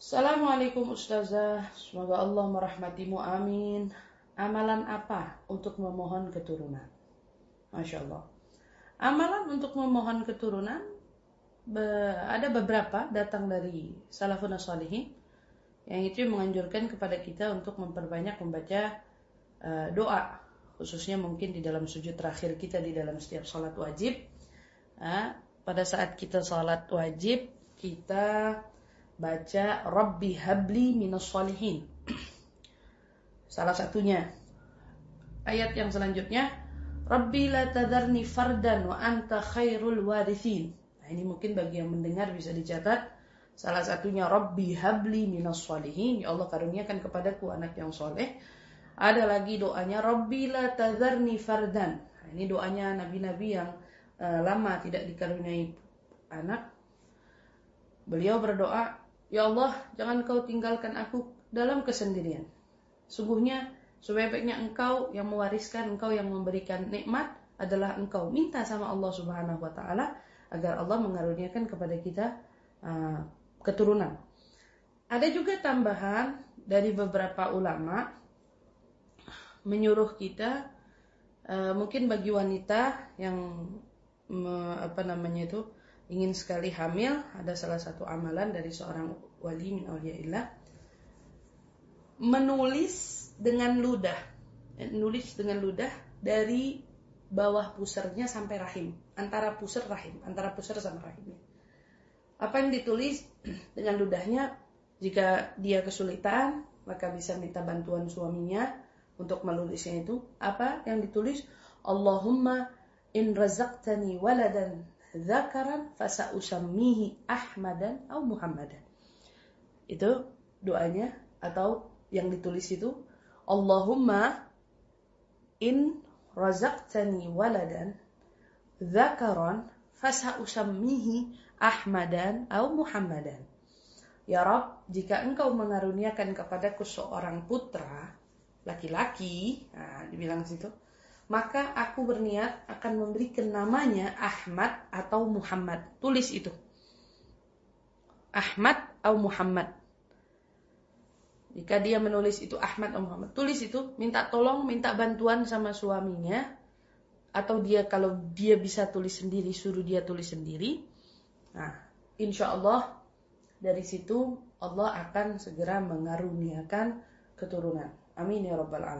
Assalamualaikum Ustazah, semoga Allah merahmatimu, amin. Amalan apa untuk memohon keturunan? Masya Allah. Amalan untuk memohon keturunan ada beberapa datang dari salafun salihin yang itu menganjurkan kepada kita untuk memperbanyak membaca uh, doa khususnya mungkin di dalam sujud terakhir kita di dalam setiap salat wajib uh, pada saat kita salat wajib kita baca Rabbi habli minas salihin. Salah satunya ayat yang selanjutnya Rabbi la tadarni fardan wa anta khairul warithin. Nah, ini mungkin bagi yang mendengar bisa dicatat. Salah satunya Rabbi habli minas salihin. Ya Allah karuniakan kepadaku anak yang soleh. Ada lagi doanya Rabbi la tadarni fardan. Nah, ini doanya nabi-nabi yang uh, lama tidak dikaruniai anak. Beliau berdoa, Ya Allah, jangan kau tinggalkan aku dalam kesendirian. Sungguhnya sebaik-baiknya engkau yang mewariskan, engkau yang memberikan nikmat adalah engkau. Minta sama Allah Subhanahu wa taala agar Allah mengaruniakan kepada kita uh, keturunan. Ada juga tambahan dari beberapa ulama menyuruh kita uh, mungkin bagi wanita yang me, apa namanya itu ingin sekali hamil, ada salah satu amalan dari seorang wali min awliyaillah menulis dengan ludah, nulis dengan ludah dari bawah pusernya sampai rahim, antara puser rahim, antara puser sama rahimnya. Apa yang ditulis dengan ludahnya, jika dia kesulitan, maka bisa minta bantuan suaminya untuk menulisnya itu. Apa yang ditulis? Allahumma in razaqtani waladan zakaran fasa usammihi Ahmadan atau Muhammadan. Itu doanya atau yang ditulis itu Allahumma in razaqtani waladan zakaran fasa usammihi Ahmadan atau Muhammadan. Ya Rob, jika engkau mengaruniakan kepadaku seorang putra laki-laki, nah, dibilang situ, maka aku berniat akan memberikan namanya Ahmad atau Muhammad. Tulis itu. Ahmad atau Muhammad. Jika dia menulis itu Ahmad atau Muhammad, tulis itu, minta tolong, minta bantuan sama suaminya, atau dia kalau dia bisa tulis sendiri, suruh dia tulis sendiri. Nah, insya Allah dari situ Allah akan segera mengaruniakan keturunan. Amin ya rabbal alamin.